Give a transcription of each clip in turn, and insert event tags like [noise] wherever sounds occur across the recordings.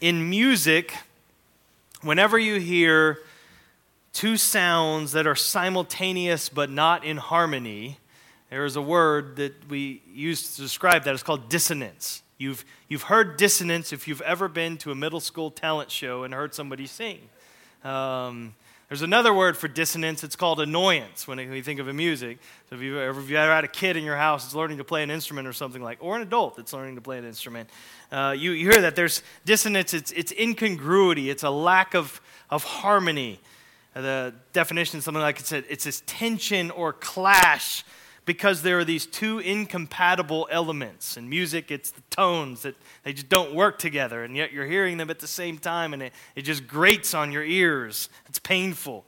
in music, whenever you hear two sounds that are simultaneous but not in harmony, there is a word that we use to describe that. It's called dissonance. You've, you've heard dissonance if you've ever been to a middle school talent show and heard somebody sing. Um, there's another word for dissonance. It's called annoyance when you think of a music. So if you've ever, if you ever had a kid in your house that's learning to play an instrument or something like, or an adult that's learning to play an instrument, uh, you, you hear that there's dissonance. It's, it's incongruity. It's a lack of, of harmony. The definition is something like it's, a, it's this tension or clash because there are these two incompatible elements. In music, it's the tones that they just don't work together, and yet you're hearing them at the same time, and it, it just grates on your ears. It's painful.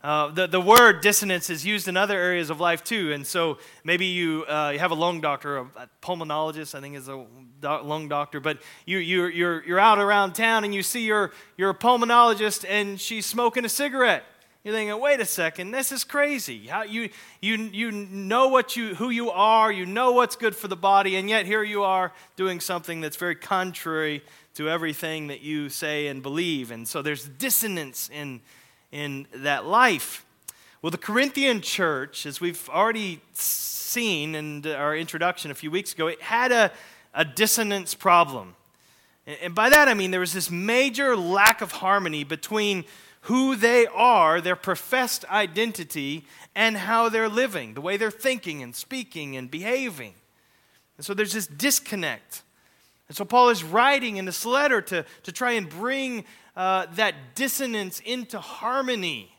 Uh, the, the word dissonance is used in other areas of life too. And so maybe you, uh, you have a lung doctor, a pulmonologist, I think is a lung doctor, but you, you, you're, you're out around town and you see your, your pulmonologist and she's smoking a cigarette. You're thinking, wait a second, this is crazy. How, you, you, you know what you, who you are, you know what's good for the body, and yet here you are doing something that's very contrary to everything that you say and believe. And so there's dissonance in, in that life. Well, the Corinthian church, as we've already seen in our introduction a few weeks ago, it had a, a dissonance problem. And by that I mean there was this major lack of harmony between who they are, their professed identity, and how they're living, the way they're thinking and speaking and behaving. And so there's this disconnect. And so Paul is writing in this letter to, to try and bring uh, that dissonance into harmony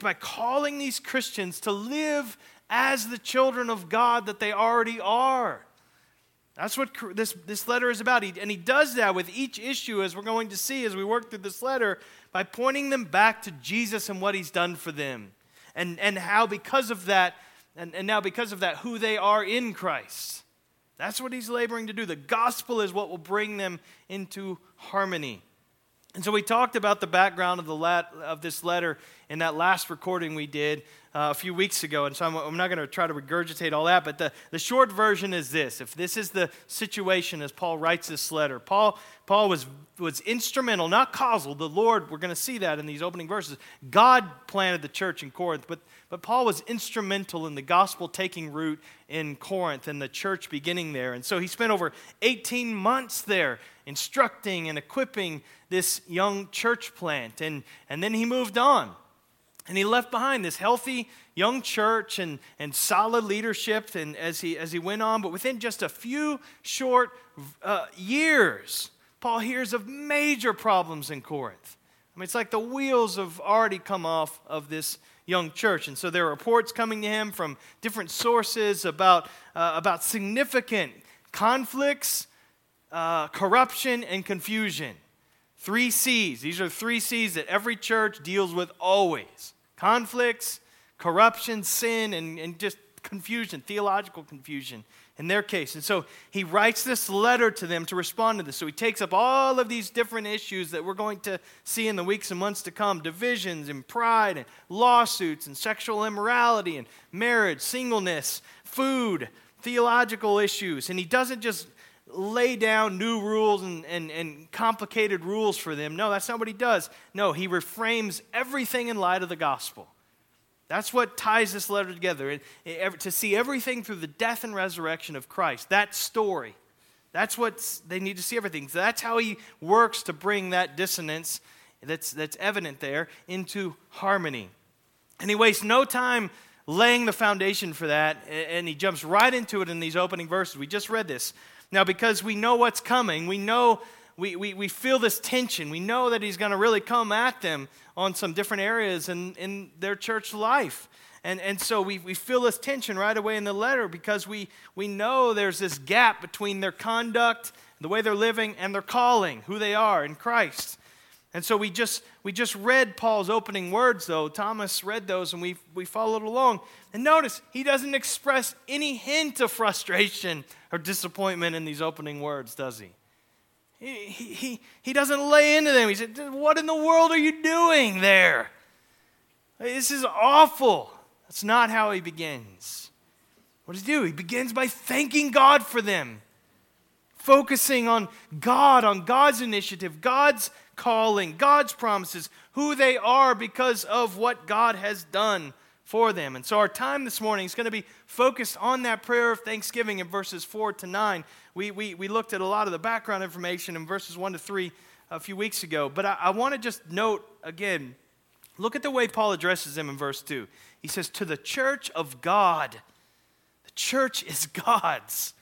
by calling these Christians to live as the children of God that they already are. That's what this, this letter is about. He, and he does that with each issue, as we're going to see as we work through this letter, by pointing them back to Jesus and what he's done for them. And, and how, because of that, and, and now because of that, who they are in Christ. That's what he's laboring to do. The gospel is what will bring them into harmony. And so we talked about the background of, the lat, of this letter in that last recording we did uh, a few weeks ago. And so I'm, I'm not going to try to regurgitate all that, but the, the short version is this. If this is the situation as Paul writes this letter, Paul, Paul was, was instrumental, not causal. The Lord, we're going to see that in these opening verses. God planted the church in Corinth, but, but Paul was instrumental in the gospel taking root in Corinth and the church beginning there. And so he spent over 18 months there instructing and equipping this young church plant. And, and then he moved on. And he left behind this healthy young church and, and solid leadership and as, he, as he went on. But within just a few short uh, years, Paul hears of major problems in Corinth. I mean, it's like the wheels have already come off of this young church. And so there are reports coming to him from different sources about, uh, about significant conflicts uh, corruption and confusion. Three C's. These are three C's that every church deals with always conflicts, corruption, sin, and, and just confusion, theological confusion in their case. And so he writes this letter to them to respond to this. So he takes up all of these different issues that we're going to see in the weeks and months to come divisions and pride and lawsuits and sexual immorality and marriage, singleness, food, theological issues. And he doesn't just lay down new rules and, and, and complicated rules for them. No, that's not what he does. No, he reframes everything in light of the gospel. That's what ties this letter together. to see everything through the death and resurrection of Christ, that story. That's what they need to see everything. So that's how he works to bring that dissonance that's, that's evident there into harmony. And he wastes no time laying the foundation for that, and he jumps right into it in these opening verses. We just read this. Now, because we know what's coming, we know, we, we, we feel this tension. We know that he's going to really come at them on some different areas in, in their church life. And, and so we, we feel this tension right away in the letter because we, we know there's this gap between their conduct, the way they're living, and their calling, who they are in Christ. And so we just, we just read Paul's opening words, though. Thomas read those and we, we followed along. And notice, he doesn't express any hint of frustration or disappointment in these opening words, does he? He, he, he doesn't lay into them. He said, What in the world are you doing there? This is awful. That's not how he begins. What does he do? He begins by thanking God for them focusing on God, on God's initiative, God's calling, God's promises, who they are because of what God has done for them. And so our time this morning is going to be focused on that prayer of thanksgiving in verses 4 to 9. We, we, we looked at a lot of the background information in verses 1 to 3 a few weeks ago, but I, I want to just note again look at the way Paul addresses them in verse 2. He says, To the church of God, the church is [laughs] God's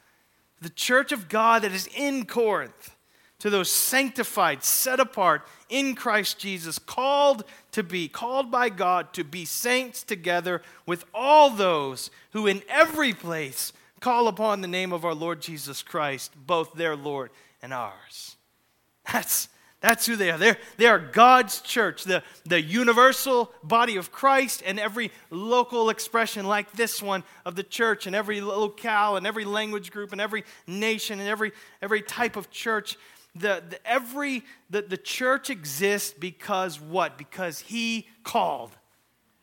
the church of God that is in Corinth, to those sanctified, set apart in Christ Jesus, called to be, called by God to be saints together with all those who in every place call upon the name of our Lord Jesus Christ, both their Lord and ours. That's that's who they are. They're, they are God's church, the, the universal body of Christ, and every local expression like this one of the church, and every locale, and every language group, and every nation, and every, every type of church. The, the, every, the, the church exists because what? Because He called.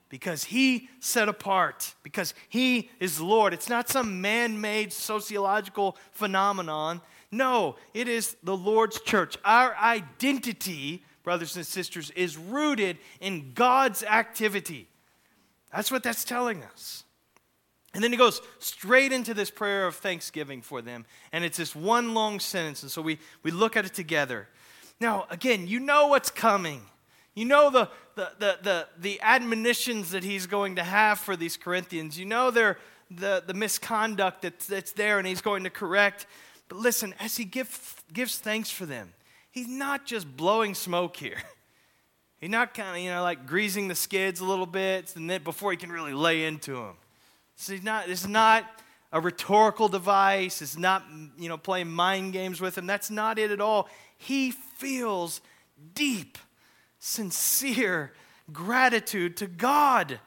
Because He set apart. Because He is Lord. It's not some man made sociological phenomenon. No, it is the Lord's church. Our identity, brothers and sisters, is rooted in God's activity. That's what that's telling us. And then he goes straight into this prayer of thanksgiving for them. And it's this one long sentence. And so we, we look at it together. Now, again, you know what's coming. You know the, the, the, the, the admonitions that he's going to have for these Corinthians. You know their, the, the misconduct that's, that's there and he's going to correct. But listen, as he give, gives thanks for them, he's not just blowing smoke here. [laughs] He's not kind of, you know, like greasing the skids a little bit and then before he can really lay into them. So he's not, is not a rhetorical device. It's not, you know, playing mind games with him. That's not it at all. He feels deep, sincere gratitude to God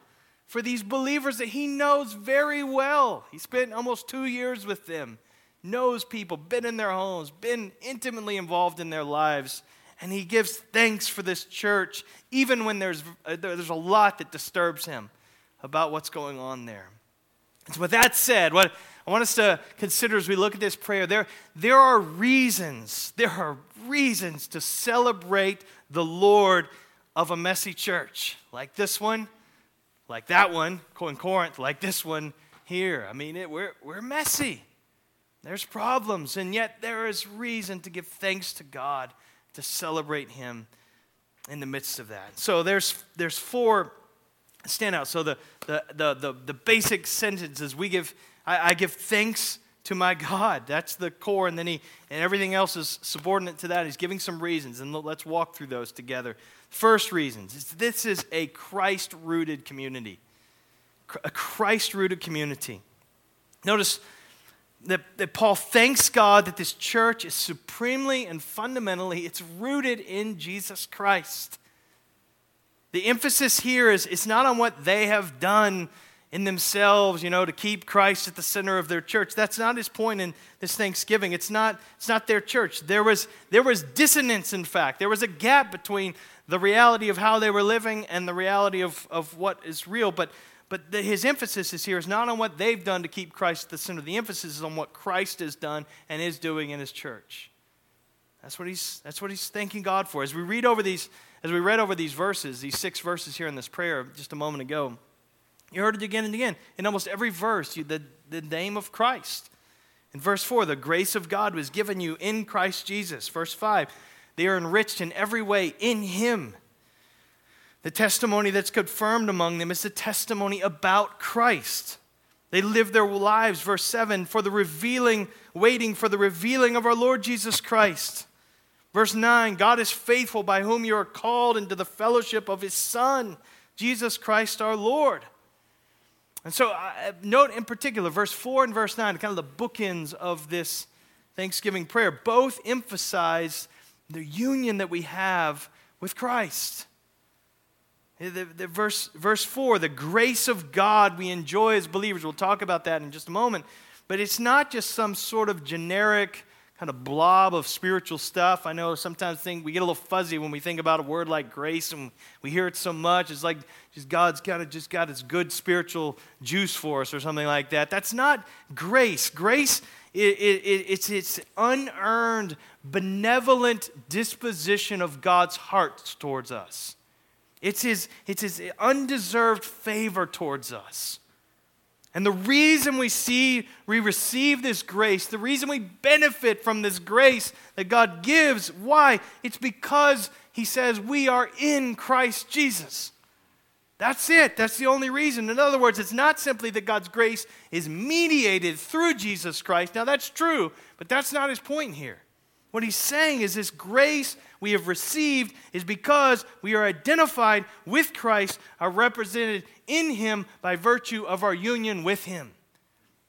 for these believers that he knows very well. He spent almost two years with them knows people, been in their homes, been intimately involved in their lives. And he gives thanks for this church, even when there's, uh, there's a lot that disturbs him about what's going on there. And so, with that said, what I want us to consider as we look at this prayer, there, there are reasons, there are reasons to celebrate the Lord of a messy church, like this one, like that one, in Corinth, like this one here. I mean, it, we're, we're messy. There's problems, and yet there is reason to give thanks to God, to celebrate Him in the midst of that. So there's, there's four standouts. So the, the, the, the, the basic sentences we give, I, I give thanks to my God. That's the core, and then he and everything else is subordinate to that. He's giving some reasons, and let's walk through those together. First reasons is this is a Christ-rooted community, a Christ-rooted community. Notice that, that Paul thanks God that this church is supremely and fundamentally, it's rooted in Jesus Christ. The emphasis here is it's not on what they have done in themselves, you know, to keep Christ at the center of their church. That's not his point in this Thanksgiving. It's not, it's not their church. There was, there was dissonance, in fact. There was a gap between the reality of how they were living and the reality of, of what is real. But but the, his emphasis is here is not on what they've done to keep Christ at the center. The emphasis is on what Christ has done and is doing in his church. That's what he's, that's what he's thanking God for. As we read over these, as we read over these verses, these six verses here in this prayer just a moment ago, you heard it again and again. In almost every verse, you, the, the name of Christ. In verse 4, the grace of God was given you in Christ Jesus. Verse 5, they are enriched in every way in Him the testimony that's confirmed among them is the testimony about Christ. They live their lives, verse 7, for the revealing, waiting for the revealing of our Lord Jesus Christ. Verse 9, God is faithful by whom you are called into the fellowship of his Son, Jesus Christ our Lord. And so, uh, note in particular, verse 4 and verse 9, kind of the bookends of this Thanksgiving prayer, both emphasize the union that we have with Christ. The, the verse, verse 4, the grace of God we enjoy as believers. We'll talk about that in just a moment. But it's not just some sort of generic kind of blob of spiritual stuff. I know sometimes think we get a little fuzzy when we think about a word like grace and we hear it so much. It's like just God's kind of just got his good spiritual juice for us or something like that. That's not grace. Grace it, it, it's its unearned, benevolent disposition of God's heart towards us. It's his, it's his undeserved favor towards us. And the reason we see, we receive this grace, the reason we benefit from this grace that God gives, why? It's because He says we are in Christ Jesus. That's it. That's the only reason. In other words, it's not simply that God's grace is mediated through Jesus Christ. Now, that's true, but that's not His point here. What He's saying is this grace we have received is because we are identified with Christ, are represented in Him by virtue of our union with Him.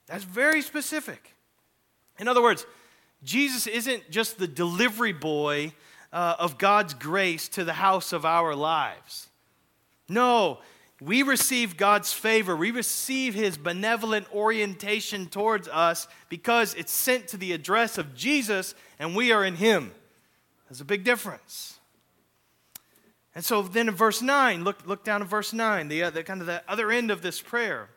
That's very specific. In other words, Jesus isn't just the delivery boy uh, of God's grace to the house of our lives. No, we receive God's favor. We receive His benevolent orientation towards us because it's sent to the address of Jesus and we are in Him. There's a big difference. And so then in verse 9, look, look down at verse 9, the, uh, the kind of the other end of this prayer.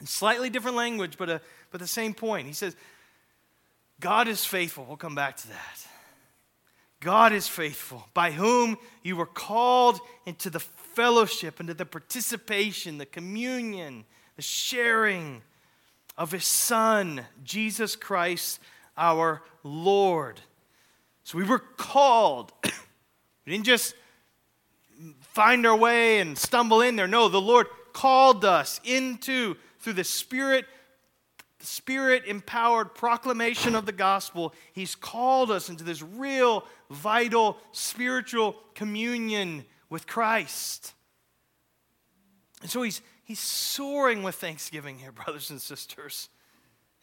In slightly different language, but, a, but the same point. He says, God is faithful. We'll come back to that. God is faithful, by whom you were called into the fellowship, into the participation, the communion, the sharing of His Son, Jesus Christ, our Lord. So we were called. [coughs] we didn't just find our way and stumble in there. No, the Lord called us into, through the Spirit, Spirit empowered proclamation of the gospel. He's called us into this real, vital, spiritual communion with Christ. And so he's, he's soaring with thanksgiving here, [laughs] brothers and sisters.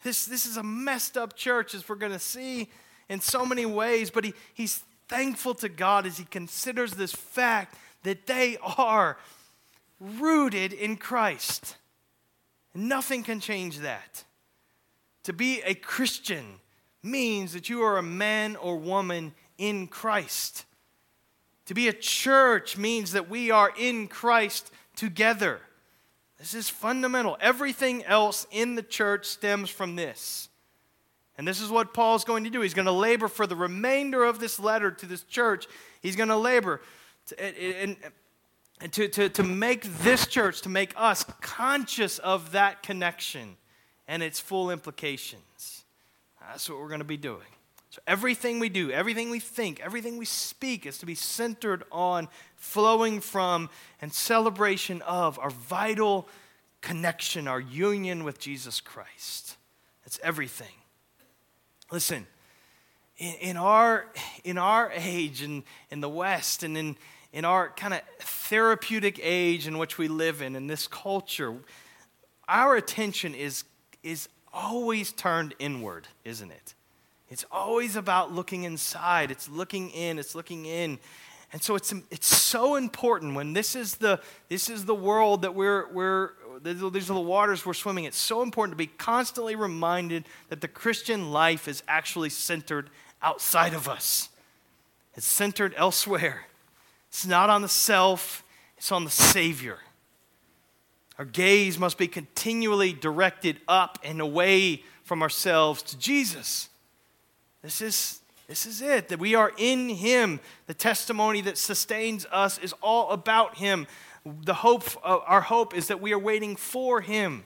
This, this is a messed up church, as we're going to see in so many ways, but he, he's thankful to God as he considers this fact that they are rooted in Christ. Nothing can change that. To be a Christian means that you are a man or woman in Christ. To be a church means that we are in Christ together. This is fundamental. Everything else in the church stems from this. And this is what Paul's going to do. He's going to labor for the remainder of this letter to this church. He's going to labor and to, to, to make this church, to make us conscious of that connection and its full implications. That's what we're going to be doing. So, everything we do, everything we think, everything we speak is to be centered on, flowing from, and celebration of our vital connection, our union with Jesus Christ. That's everything. Listen, in, in, our, in our age, in, in the West, and in, in our kind of therapeutic age in which we live in, in this culture, our attention is, is always turned inward, isn't it? It's always about looking inside, it's looking in, it's looking in. And so it's, it's so important when this is the, this is the world that we're, we're, these are the waters we're swimming. It's so important to be constantly reminded that the Christian life is actually centered outside of us. It's centered elsewhere. It's not on the self, it's on the Savior. Our gaze must be continually directed up and away from ourselves to Jesus. This is, this is it, that we are in Him. The testimony that sustains us is all about Him the hope, uh, our hope is that we are waiting for Him.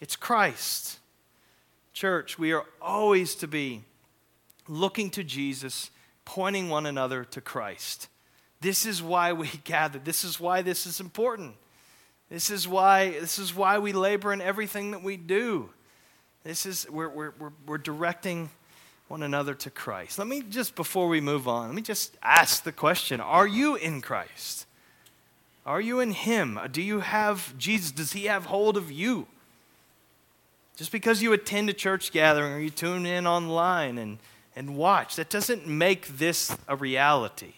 It's Christ. Church, we are always to be looking to Jesus, pointing one another to Christ. This is why we [laughs] gather. This is why this is important. This is why, this is why we labor in everything that we do. This is, we're, we're, we're, we're directing one another to Christ. Let me just, before we move on, let me just ask the question Are you in Christ? Are you in Him? Do you have Jesus? Does He have hold of you? Just because you attend a church gathering or you tune in online and, and watch, that doesn't make this a reality.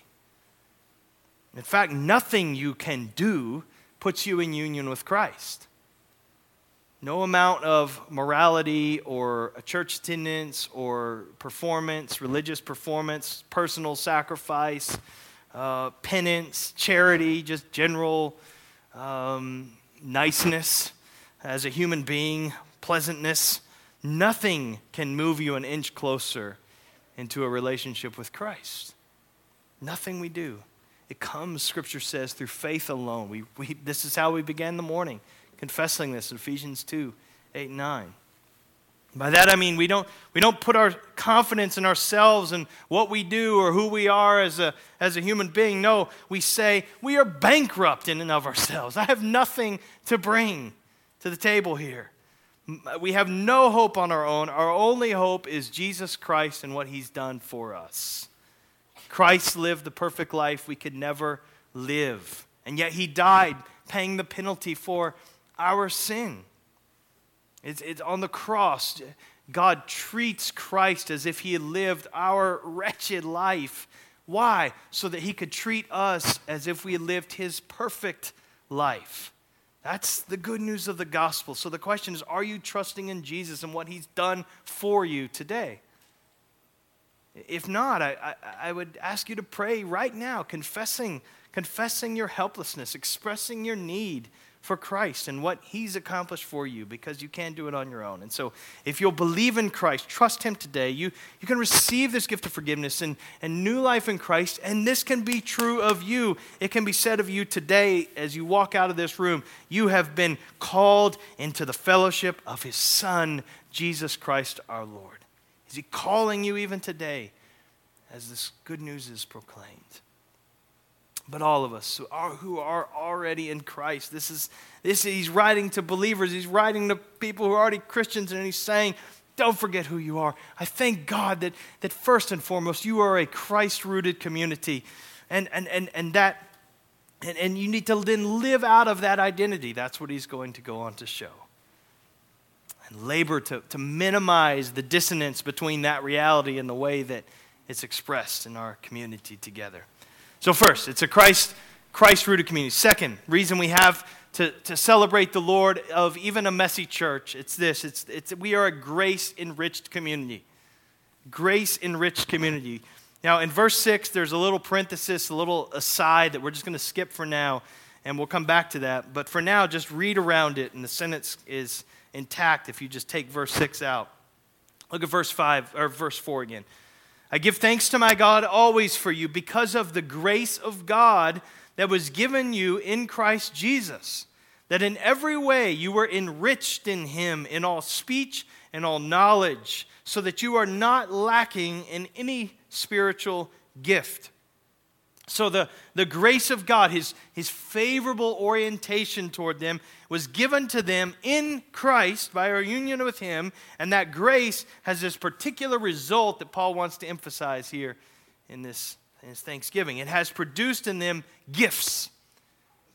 In fact, nothing you can do puts you in union with Christ. No amount of morality or church attendance or performance, religious performance, personal sacrifice, uh, penance, charity, just general um, niceness as a human being, pleasantness, nothing can move you an inch closer into a relationship with Christ. Nothing we do. It comes, Scripture says, through faith alone. We, we, this is how we began the morning, confessing this in Ephesians 2 8 and 9. By that I mean we don't, we don't put our confidence in ourselves and what we do or who we are as a, as a human being. No, we say we are bankrupt in and of ourselves. I have nothing to bring to the table here. We have no hope on our own. Our only hope is Jesus Christ and what he's done for us. Christ lived the perfect life we could never live, and yet he died paying the penalty for our sin. It's, it's on the cross. God treats Christ as if he had lived our [laughs] wretched life. Why? So that he could treat us as if we had lived his perfect life. That's the good news of the gospel. So the question is are you trusting in Jesus and what he's done for you today? If not, I, I, I, would ask you to pray right now, confessing, confessing your helplessness, expressing your need for Christ and what He's accomplished for you because you can't do it on your own. And so, if you'll believe in Christ, trust Him today, you, you can receive this gift of forgiveness and, and new life in Christ. And this can be true of you. It can be said of you today as you walk out of this room. You have been called into the fellowship of His Son, Jesus Christ our Lord. Is He calling you even today as this good news is proclaimed? But all of us who are, who are already in Christ. This is, this, he's writing to believers, he's writing to people who are already Christians, and he's saying, don't forget who you are. I thank God that, that first and foremost, you are a Christ rooted community. And, and, and, and that and, and you need to then live out of that identity. That's what he's going to go on to show. And labor to, to minimize the dissonance between that reality and the way that it's expressed in our community together. So, first, it's a Christ Christ rooted community. Second, reason we have to, to celebrate the Lord of even a messy church, it's this it's, it's, we are a grace enriched community. Grace enriched community. Now, in verse 6, there's a little parenthesis, a little aside that we're just going to skip for now, and we'll come back to that. But for now, just read around it, and the sentence is intact if you just take verse 6 out. Look at verse 5, or verse 4 again. I give thanks to my God always for you because of the grace of God that was given you in Christ Jesus, that in every way you were enriched in him in all speech and all knowledge, so that you are not lacking in any spiritual gift. So, the, the grace of God, his, his favorable orientation toward them, was given to them in Christ by our union with Him. And that grace has this particular result that Paul wants to emphasize here in this, in Thanksgiving. It has produced in them gifts,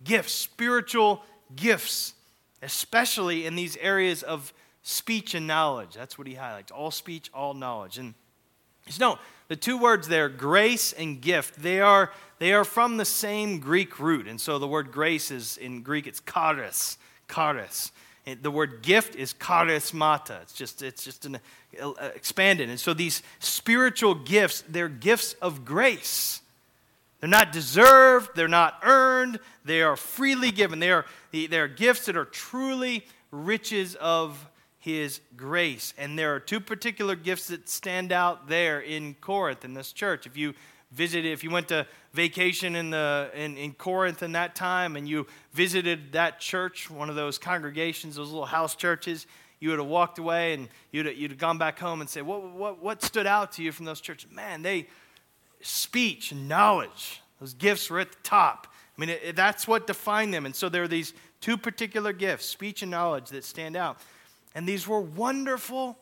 gifts, spiritual gifts, especially in these areas of speech and knowledge. That's what he highlights all speech, all knowledge. And just note, the two words there, grace and gift, they are, they are from the same Greek root. And so the word grace is in Greek, it's charis, charis. The word gift is charismata. It's just, it's just an uh, expanded. And so these spiritual gifts, they're gifts of grace. They're not deserved, they're not earned, they are freely given. They are, they are gifts that are truly riches of his grace. And there are two particular gifts that stand out there in Corinth, in this church. If you visited, if you went to vacation in, the, in, in Corinth in that time and you visited that church, one of those congregations, those little house churches, you would have walked away and you'd have, you'd have gone back home and said, what, what, what stood out to you from those churches? Man, they, speech and knowledge, those gifts were at the top. I mean, it, that's what defined them. And so there are these two particular gifts, speech and knowledge, that stand out. And these were wonderful,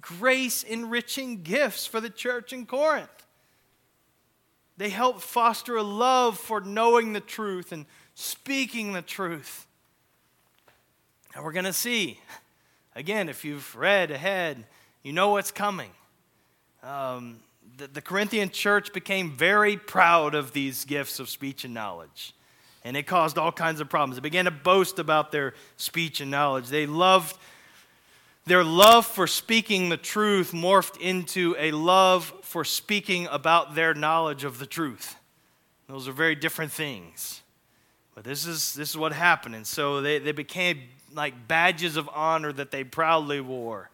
grace enriching gifts for the church in Corinth. They help foster a love for knowing the truth and speaking the truth. And we're going to see, again, if you've read ahead, you know what's coming. Um, the, the Corinthian church became very proud of these gifts of speech and knowledge. And it caused all kinds of problems. They began to boast about their speech and knowledge. They loved, their love for speaking the truth morphed into a love for speaking about their knowledge of the truth. Those are very different things. But this is, this is what happened. And so they, they became like badges of honor that they proudly wore.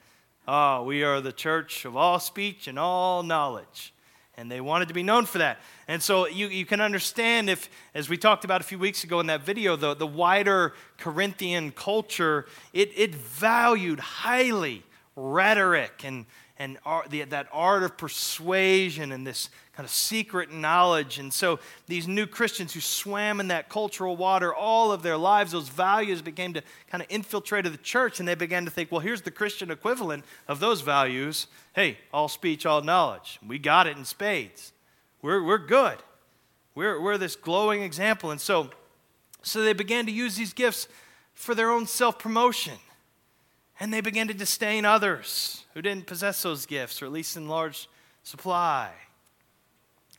Ah, oh, we are the church of all speech and all knowledge. And they wanted to be known for that. And so you, you can understand if, as we talked about a few weeks ago in that video, the, the wider Corinthian culture, it, it valued highly rhetoric and, and art, the, that art of persuasion and this kind of secret knowledge. And so these new Christians who swam in that cultural water all of their lives, those values began to kind of infiltrate the church, and they began to think, well, here's the Christian equivalent of those values. Hey, all speech, all knowledge. We got it in spades. We're, we're good. We're, we're this glowing example. And so, so they began to use these gifts for their own self promotion. And they began to disdain others who didn't possess those gifts, or at least in large supply.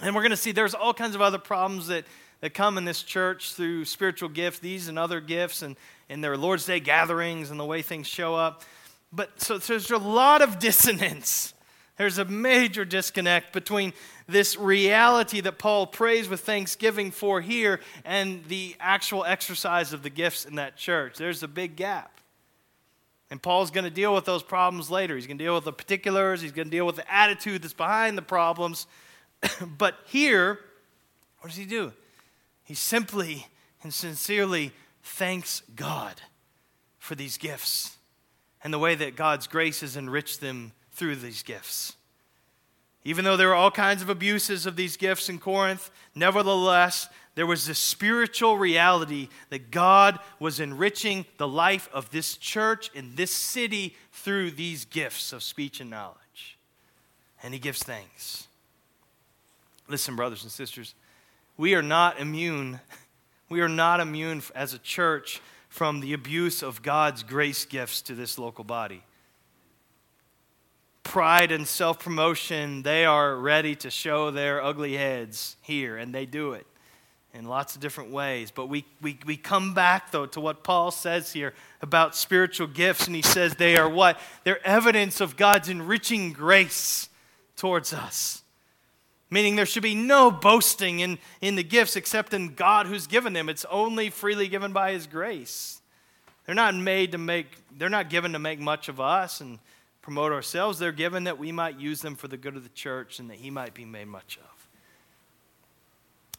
And we're going to see there's all kinds of other problems that, that come in this church through spiritual gifts, these and other gifts, and in their Lord's Day gatherings and the way things show up. But so, so there's a lot of [laughs] dissonance. There's a major disconnect between this reality that Paul prays with thanksgiving for here and the actual exercise of the gifts in that church. There's a big gap. And Paul's going to deal with those problems later. He's going to deal with the particulars, he's going to deal with the attitude that's behind the problems. [coughs] but here, what does he do? He simply and sincerely thanks God for these gifts and the way that God's grace has enriched them through these gifts. Even though there were all kinds of abuses of these gifts in Corinth, nevertheless, there was this spiritual reality that God was enriching the life of this church in this city through these gifts of speech and knowledge. And he gives thanks. Listen, brothers and sisters, we are not immune. [laughs] We are not immune as a church from the abuse of God's grace gifts to this local body. Pride and self promotion, they are ready to show their ugly heads here, and they do it in lots of different ways. But we, we, we come back, though, to what Paul says here about spiritual gifts, and he says they are what? They're evidence of God's enriching grace towards us meaning there should be no boasting in, in the gifts except in God who's given them. It's only freely given by His grace. They're not made to make, they're not given to make much of us and promote ourselves. They're given that we might use them for the good of the church and that He might be made much of.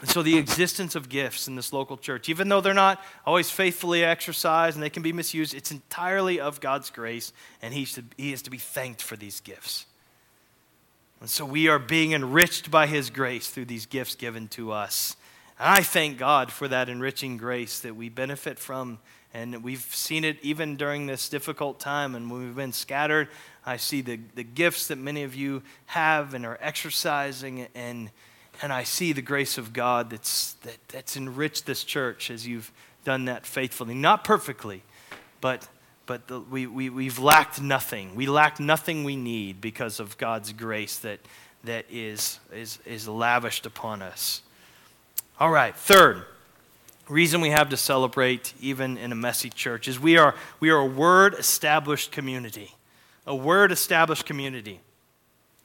And so, the existence of gifts in this local church, even though they're not always faithfully exercised and they can be misused, it's entirely of God's grace, and He, should, he is to be thanked for these gifts. And so we are being enriched by His grace through these gifts given to us. And I thank God for that enriching grace that we benefit from. And we've seen it even during this difficult time. And when we've been scattered, I see the, the gifts that many of you have and are exercising. And, and I see the grace of God that's, that, that's enriched this church as you've done that faithfully. Not perfectly, but but the, we, we, we've lacked nothing. We lack nothing we need because of God's grace that, that is, is, is lavished upon us. All right, third reason we have to celebrate even in a messy church is we are, we are a word established community. A word established community.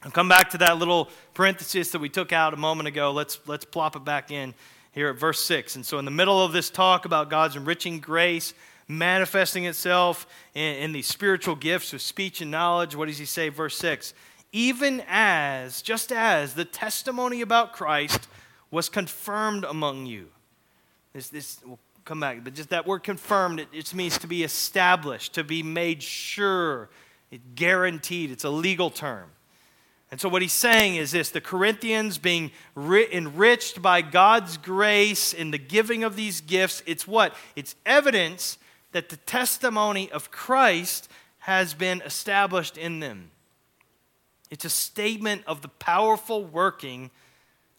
I'll come back to that little parenthesis that we took out a moment ago. Let's, let's plop it back in here at verse 6. And so, in the middle of this talk about God's enriching grace manifesting itself in, in these spiritual gifts of speech and knowledge. What does he say? Verse 6 Even as, just as the testimony about Christ was confirmed among you. This, this will come back, but just that word confirmed, it, it means to be established, to be made sure, it guaranteed. It's a legal term. And so, what he's saying is this the Corinthians being enriched by God's grace in the giving of these gifts, it's what? It's evidence that the testimony of Christ has been established in them. It's a statement of the powerful working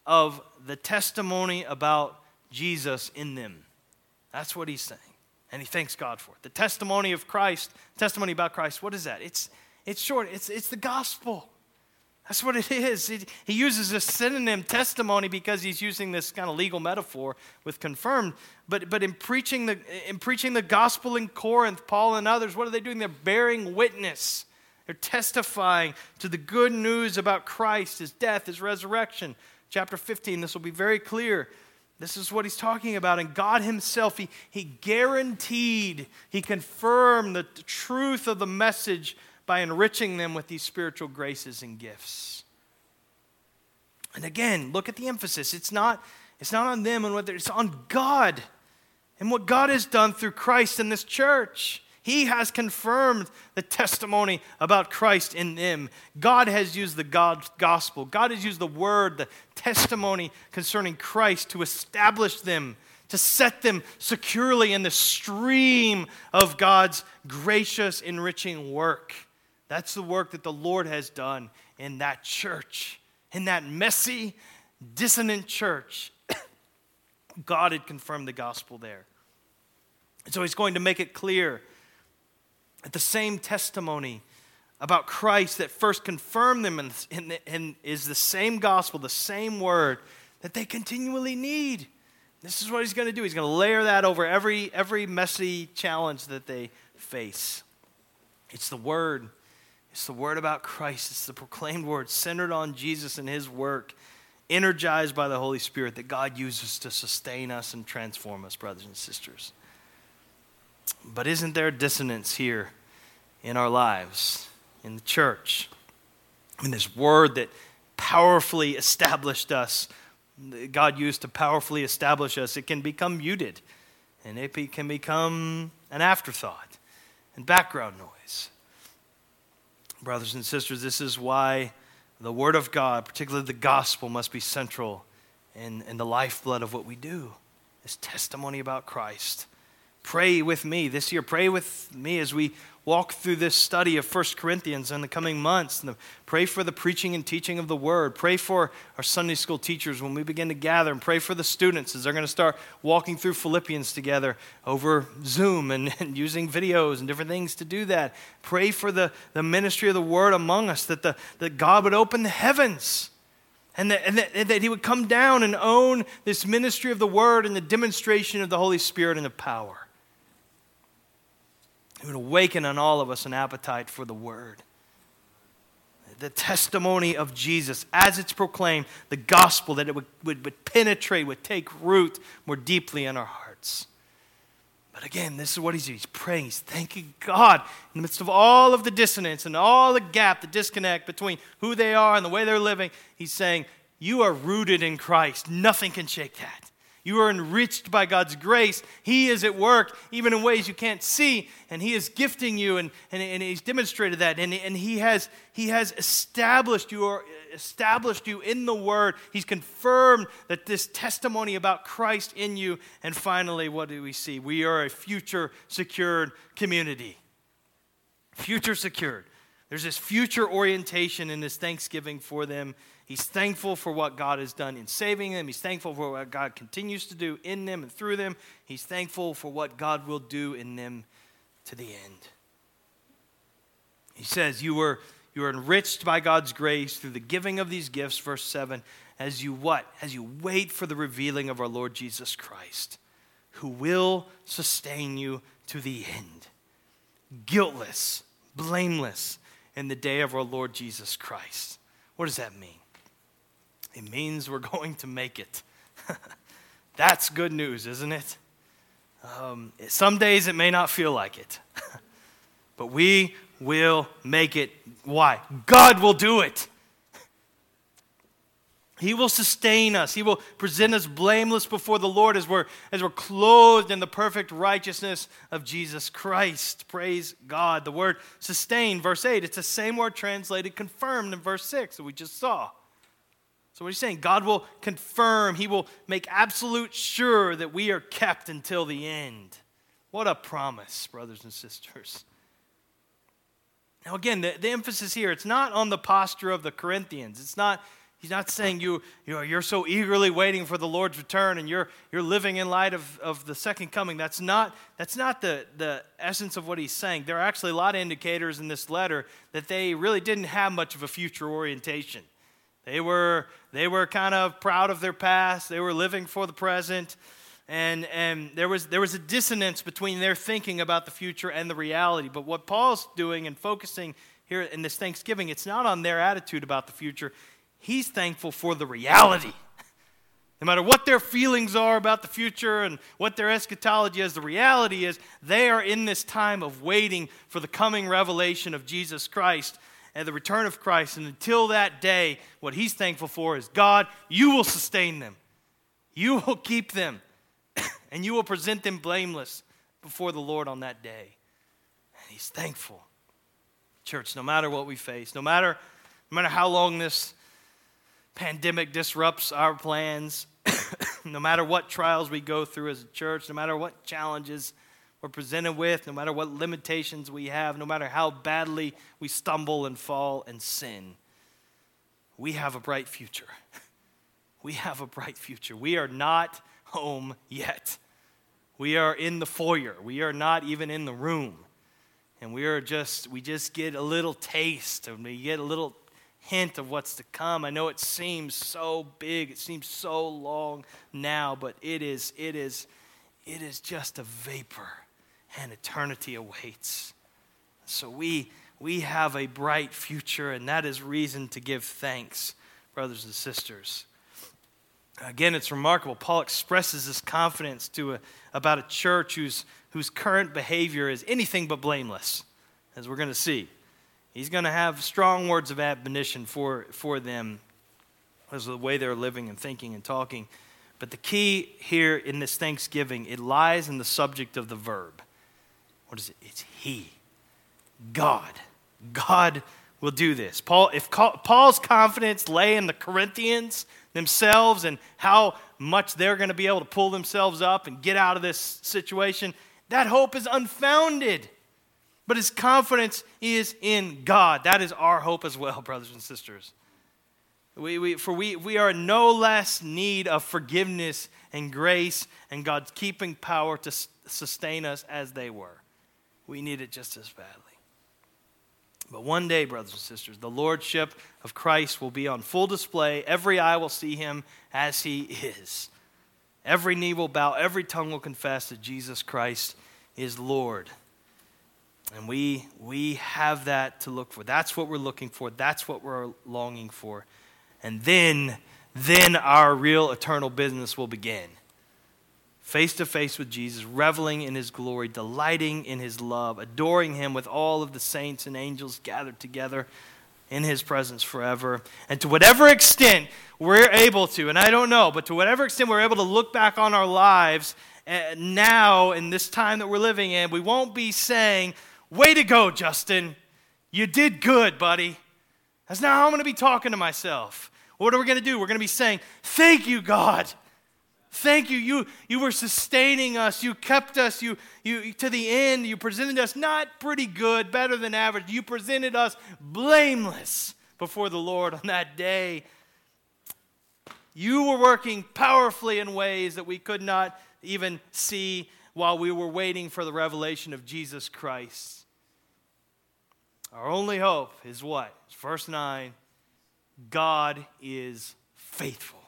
of the testimony about Jesus in them. That's what he's saying. And he thanks God for it. The testimony of Christ, testimony about Christ, what is that? It's, it's short, it's, it's the gospel. That's what it is. He, he uses a synonym testimony because he's using this kind of legal metaphor with confirmed. But, but in, preaching the, in preaching the gospel in Corinth, Paul and others, what are they doing? They're bearing witness. They're testifying to the good news about Christ, his death, his resurrection. Chapter 15, this will be very clear. This is what he's talking about. And God himself, he, he guaranteed, he confirmed the, the truth of the message by enriching them with these spiritual graces and gifts. And again, look at the emphasis. It's not, it's not on them and what it's on God and what God has done through Christ in this church. He has confirmed the testimony about Christ in them. God has used the God gospel. God has used the word, the testimony concerning Christ to establish them, to set them securely in the stream of God's gracious, enriching work. That's the work that the Lord has done in that church, in that messy, dissonant church. [coughs] God had confirmed the gospel there. And so he's going to make it clear that the same testimony about Christ that first confirmed them and, and, and is the same gospel, the same word that they continually need. This is what he's going to do. He's going to layer that over every, every messy challenge that they face. It's the word it's the word about Christ. It's the proclaimed word centered on Jesus and his work, energized by the Holy Spirit that God uses to sustain us and transform us, brothers and sisters. But isn't there dissonance here in our lives, in the church? In this word that powerfully established us, God used to powerfully establish us, it can become muted and it can become an afterthought and background noise. Brothers and sisters, this is why the Word of God, particularly the gospel, must be central in, in the lifeblood of what we do. This testimony about Christ. Pray with me this year. Pray with me as we walk through this study of 1 Corinthians in the coming months. Pray for the preaching and teaching of the word. Pray for our Sunday school teachers when we begin to gather. And pray for the students as they're going to start walking through Philippians together over Zoom and, [laughs] and using videos and different things to do that. Pray for the, the ministry of the word among us, that, the, that God would open the heavens. And that, and, that, and that he would come down and own this ministry of the word and the demonstration of the Holy Spirit and the power. It would awaken on all of us an appetite for the Word. The testimony of Jesus, as it's proclaimed, the gospel, that it would, would, would penetrate, would take root more deeply in our hearts. But again, this is what he's doing. He's praying. He's thanking God in the midst of all of the dissonance and all the gap, the disconnect between who they are and the way they're living. He's saying, You are rooted in Christ. Nothing can shake that. You are enriched by God's grace. He is at work, even in ways you can't see, and He is gifting you, and, and, and He's demonstrated that. And, and he, has, he has established you, or established you in the Word. He's confirmed that this testimony about Christ in you. And finally, what do we see? We are a future secured community. Future secured. There's this future orientation in this thanksgiving for them He's thankful for what God has done in saving them. He's thankful for what God continues to do in them and through them. He's thankful for what God will do in them to the end. He says, You were, you were enriched by God's grace through the giving of these gifts, verse 7, as you what? As you wait for the revealing of our Lord Jesus Christ, who will sustain you to the end, guiltless, blameless in the day of our Lord Jesus Christ. What does that mean? It means we're [laughs] going to make it. [laughs] That's good news, isn't it? Um, some days it may not feel like it, [laughs] but we will make it. Why? God will do it. He will sustain us. He will present us blameless before the Lord as we're, as we're clothed in the perfect righteousness of Jesus Christ. Praise God. The word sustain, verse 8, it's the same word translated confirmed in verse 6 that we just saw. So, what he's saying, God will confirm, He will make absolute sure that we are kept until the end. What a promise, brothers and sisters. Now, again, the, the emphasis here, it's not on the posture of the Corinthians. It's not, He's not saying you, you know, you're so eagerly waiting for the Lord's return and you're, you're living in light of, of the second coming. That's not, that's not the, the essence of what he's saying. There are actually a lot of indicators in this letter that they really didn't have much of a future orientation. They were, they were kind of proud of their past, they were living for the present. And, and there, was, there was a dissonance between their thinking about the future and the reality. But what Paul's doing and focusing here in this Thanksgiving, it's not on their attitude about the future, He's thankful for the reality. [laughs] No matter what their feelings are about the future and what their eschatology is, the reality is they are in this time of waiting for the coming revelation of Jesus Christ and the return of Christ. And until that day, what he's thankful for is God, you will sustain them, you will keep them, [coughs] and you will present them blameless before the Lord on that day. And he's thankful. Church, no matter what we face, no matter, no matter how long this pandemic disrupts our plans, [coughs] no matter what trials we go through as a church, no matter what challenges we're presented with, no matter what limitations we have, no matter how badly we stumble and fall and sin, we have a bright future. [laughs] We have a bright future. We are not home yet. We are in the foyer. We are not even in the room. And we are just, we just get a little taste and we get a little hint of what's to come. I know it seems so big, it seems so long now, but it is, it is, it is just a vapor, and eternity awaits. So we we have a bright future, and that is reason to give thanks, brothers and sisters. Again, it's remarkable. Paul expresses this confidence to a, about a church whose, whose current behavior is anything but blameless, as we're going to see. He's going to have strong words of admonition for, for them as the way they're living and thinking and talking. But the key here in this Thanksgiving, it lies in the subject of the verb. What is it? It's He. God. God will do this. Paul, if Paul's confidence lay in the Corinthians themselves and how much they're going to be able to pull themselves up and get out of this situation, that hope is unfounded but his confidence is in God. That is our hope as well, [laughs] brothers and sisters. We, we, for we, we are no less need of forgiveness and grace and God's keeping power to sustain us as they were. We need it just as badly. But one day, brothers and sisters, the lordship of Christ will be on full display. Every eye will see him as he is. Every knee will bow, every tongue will confess that Jesus Christ is Lord. And we, we have that to look for. That's what we're looking for. That's what we're longing for. And then, then our real eternal business will begin. Face to face with Jesus, reveling in his glory, delighting in his love, adoring him with all of the saints and angels gathered together in his presence forever. And to whatever extent we're able to, and I don't know, but to whatever extent we're able to look back on our lives eh, now in this time that we're living in, we won't be saying, Way to go, Justin. You did good, buddy. That's not how I'm going to be talking to myself. What are we going to do? We're going to be saying, Thank you, God. Thank you. You, you were sustaining us. You kept us. You, you, to the end, you presented us not pretty good, better than average. You presented us blameless before the Lord on that day. You were working powerfully in ways that we could not even see while we were waiting for the revelation of Jesus Christ. Our only hope is what? Verse 9 God is faithful.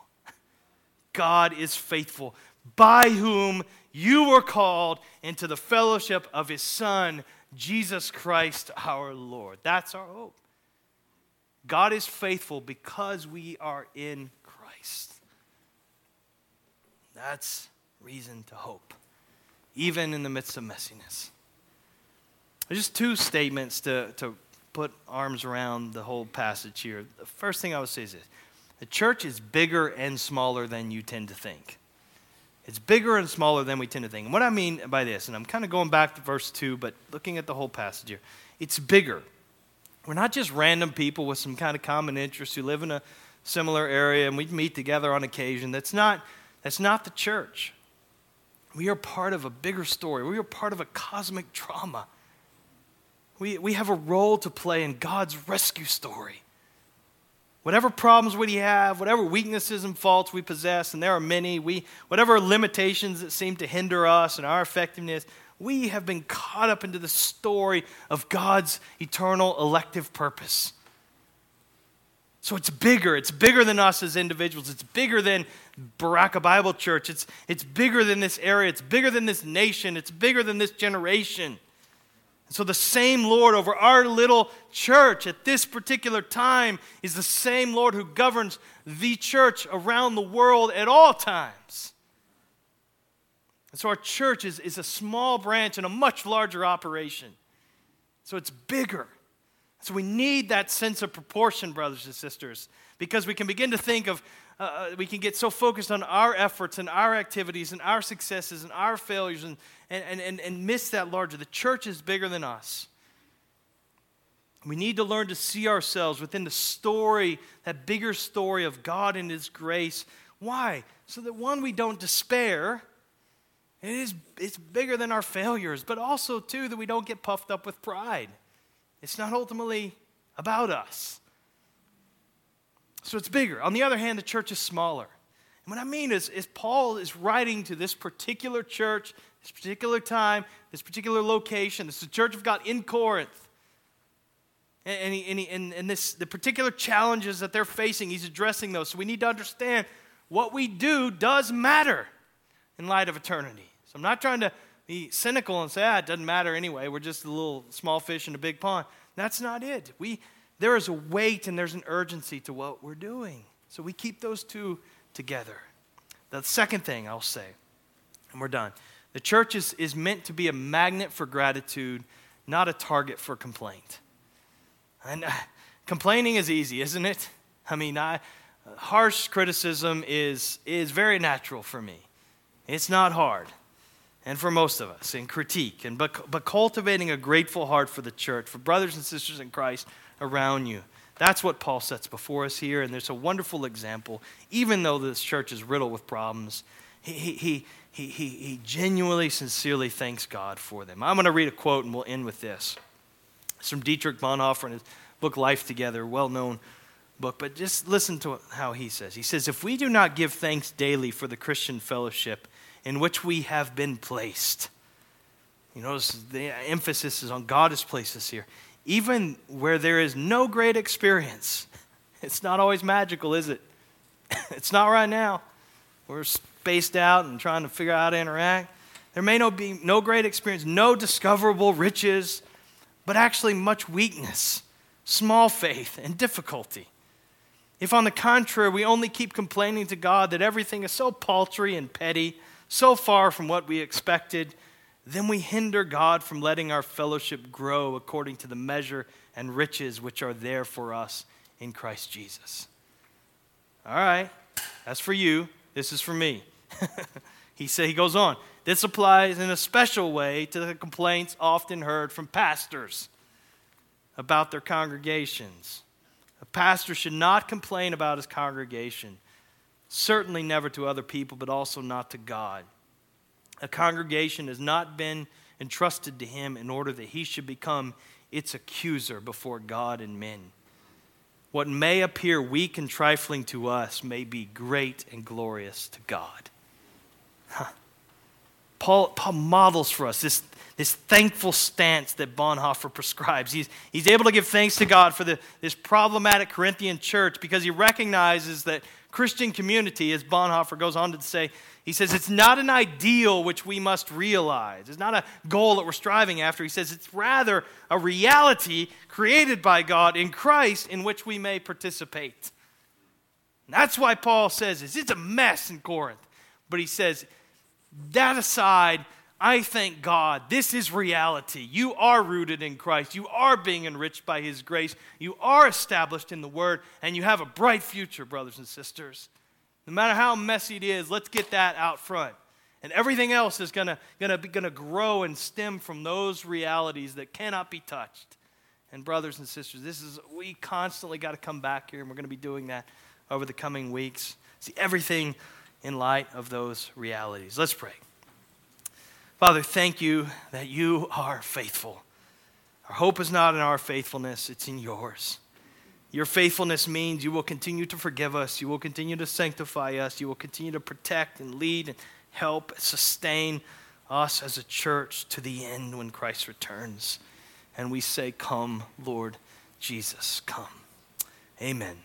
God is faithful, by whom you were called into the fellowship of his Son, Jesus Christ our Lord. That's our hope. God is faithful because we are in Christ. That's reason to hope, even in the midst of messiness. Just two statements to, to put arms around the whole passage here. The first thing I would say is this the church is bigger and smaller than you tend to think. It's bigger and smaller than we tend to think. And what I mean by this, and I'm kind of going back to verse 2, but looking at the whole passage here, it's bigger. We're not just random people with some kind of common interests who live in a similar area and we meet together on occasion. That's not, that's not the church. We are part of a bigger story. We are part of a cosmic drama. We, we have a role to play in God's rescue story. Whatever problems we have, whatever weaknesses and faults we possess, and there are many, we, whatever limitations that seem to hinder us and our effectiveness, we have been caught up into the story of God's eternal elective purpose. So it's bigger. It's bigger than us as individuals. It's bigger than Baraka Bible Church. It's, it's bigger than this area. It's bigger than this nation. It's bigger than this generation. So, the same Lord over our little church at this particular time is the same Lord who governs the church around the world at all times. And so, our church is, is a small branch in a much larger operation. So, it's bigger. So, we need that sense of proportion, brothers and sisters, because we can begin to think of uh, uh, we can get so focused on our efforts and our activities and our successes and our failures and, and, and, and miss that larger. The church is bigger than us. We need to learn to see ourselves within the story, that bigger story of God and His grace. Why? So that one, we don't despair. It is, it's bigger than our failures, but also, too, that we don't get puffed up with pride. It's not ultimately about us. So it's bigger. On the other hand, the church is smaller. And what I mean is, is Paul is writing to this particular church, this particular time, this particular location. This is the church of God in Corinth. And, and, he, and, he, and, and this, the particular challenges that they're facing, he's addressing those. So we need to understand what we do does matter in light of eternity. So I'm not trying to be cynical and say, ah, it doesn't matter anyway. We're just a little small fish in a big pond. That's not it. We, there is a weight and there's an urgency to what we're doing. So we keep those two together. The second thing I'll say, and we're done. The church is, is meant to be a magnet for gratitude, not a target for complaint. And uh, complaining is easy, isn't it? I mean, I, uh, harsh criticism is, is very natural for me. It's not hard, and for most of us, in critique. And, but, but cultivating a grateful heart for the church, for brothers and sisters in Christ, around you. That's what Paul sets before us here, and there's a wonderful example. Even though this church is riddled with problems, he, he, he, he, he genuinely, sincerely thanks God for them. I'm going to read a quote, and we'll end with this. It's from Dietrich Bonhoeffer in his book Life Together, well known book, but just listen to how he says. He says, If we do not give thanks daily for the Christian fellowship in which we have been placed, you notice the emphasis is on God has placed us here even where there is no great experience. [laughs] It's not always magical, is it? [laughs] it's not right now. We're spaced out and trying to figure out how to interact. There may no be no great experience, no discoverable riches, but actually much weakness, small faith, and difficulty. If, on the contrary, we only keep complaining to God that everything is so paltry and petty, so far from what we expected, then we hinder God from letting our fellowship grow according to the measure and riches which are there for us in Christ Jesus. All right, that's for you. This is for me. [laughs] he say he goes on. This applies in a special way to the complaints often heard from pastors about their congregations. A pastor should not complain about his congregation, certainly never to other people, but also not to God a congregation has not been entrusted to him in order that he should become its accuser before God and men. What may appear weak and trifling to us may be great and glorious to God. Huh. Paul, Paul models for us this, this thankful stance that Bonhoeffer prescribes. He's, he's able to give thanks to God for the, this problematic Corinthian church because he recognizes that Christian community, as Bonhoeffer goes on to say, he says it's not an ideal which we must realize. It's not a goal that we're striving after. He says it's rather a reality created by God in Christ in which we may participate. And that's why Paul says this. It's a mess in Corinth. But he says, that aside, I thank God. This is reality. You are rooted in Christ. You are being enriched by His grace. You are established in the Word, and you have a bright future, brothers and sisters. No matter how messy it is, let's get that out front. And everything else is going to gonna, gonna grow and stem from those realities that cannot be touched. And, brothers and sisters, this is, we constantly got to come back here, and we're going to be doing that over the coming weeks. See everything in light of those realities. Let's pray. Father, thank you that you are faithful. Our hope is not in our faithfulness, it's in yours. Your faithfulness means you will continue to forgive us, you will continue to sanctify us, you will continue to protect and lead and help, sustain us as a church to the end when Christ returns. And we say, Come, Lord Jesus, come. Amen.